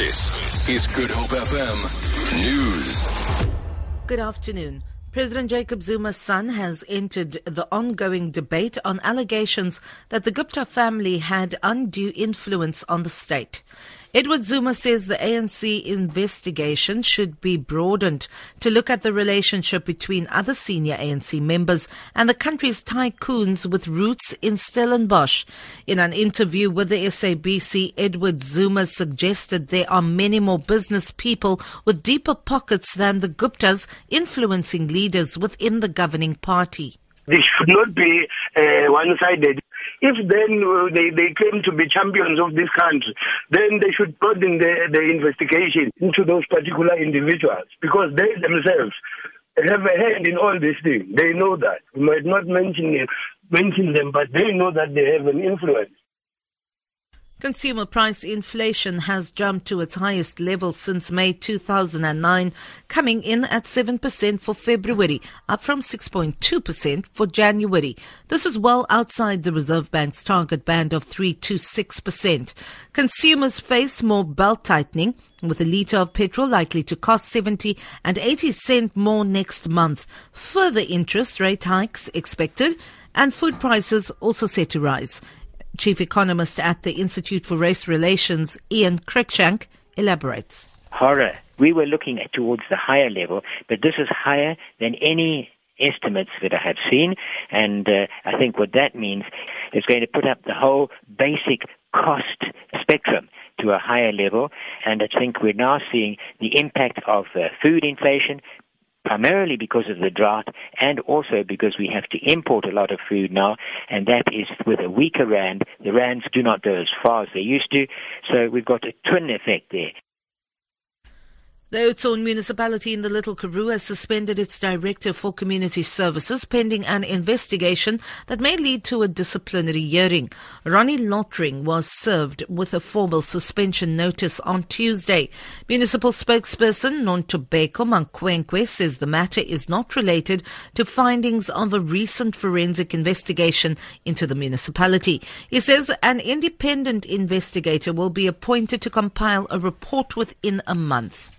This is Good Hope FM News. Good afternoon. President Jacob Zuma's son has entered the ongoing debate on allegations that the Gupta family had undue influence on the state. Edward Zuma says the ANC investigation should be broadened to look at the relationship between other senior ANC members and the country's tycoons with roots in Stellenbosch. In an interview with the SABC, Edward Zuma suggested there are many more business people with deeper pockets than the Guptas influencing leaders within the governing party. They should not be uh, one-sided. If then uh, they, they claim to be champions of this country, then they should broaden the, the investigation into those particular individuals because they themselves have a hand in all these things. They know that. We might not mention, mention them, but they know that they have an influence. Consumer price inflation has jumped to its highest level since May 2009, coming in at 7% for February, up from 6.2% for January. This is well outside the Reserve Bank's target band of 3 to 6%. Consumers face more belt tightening, with a litre of petrol likely to cost 70 and 80 cent more next month. Further interest rate hikes expected and food prices also set to rise. Chief Economist at the Institute for Race Relations, Ian Cruikshank, elaborates. Horror. We were looking at towards the higher level, but this is higher than any estimates that I have seen. And uh, I think what that means is going to put up the whole basic cost spectrum to a higher level. And I think we're now seeing the impact of uh, food inflation, primarily because of the drought and also because we have to import a lot of food now, and that is with a weaker rand. The rands do not go as far as they used to, so we've got a twin effect there. The Oudtshoorn municipality in the Little Karoo has suspended its director for community services pending an investigation that may lead to a disciplinary hearing. Ronnie Lottering was served with a formal suspension notice on Tuesday. Municipal spokesperson Nontobeko Mankwenkwe says the matter is not related to findings of a recent forensic investigation into the municipality. He says an independent investigator will be appointed to compile a report within a month.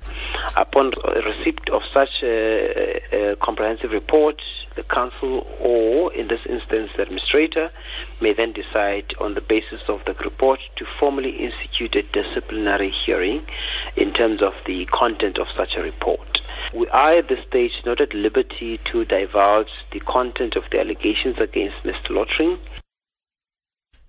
Upon receipt of such a, a, comprehensive report, the council or, in this instance, the administrator may then decide on the basis of the report to formally institute a disciplinary hearing in terms of the content of such a report. We are at this stage not at liberty to divulge the content of the allegations against Mr. Lottering.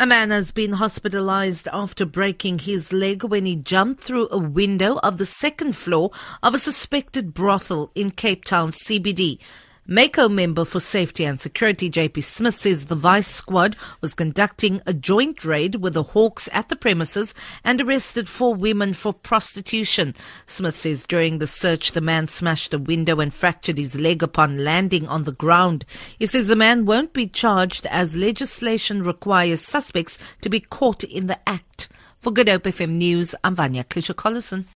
A man has been hospitalized after breaking his leg when he jumped through a window of the second floor of a suspected brothel in Cape Town CBD. Mayco member for Safety and Security JP Smith says the Vice Squad was conducting a joint raid with the Hawks at the premises and arrested four women for prostitution. Smith says during the search the man smashed a window and fractured his leg upon landing on the ground. He says the man won't be charged as legislation requires suspects to be caught in the act. For Good Hope FM News, I'm Vanya Klitschko-Collison.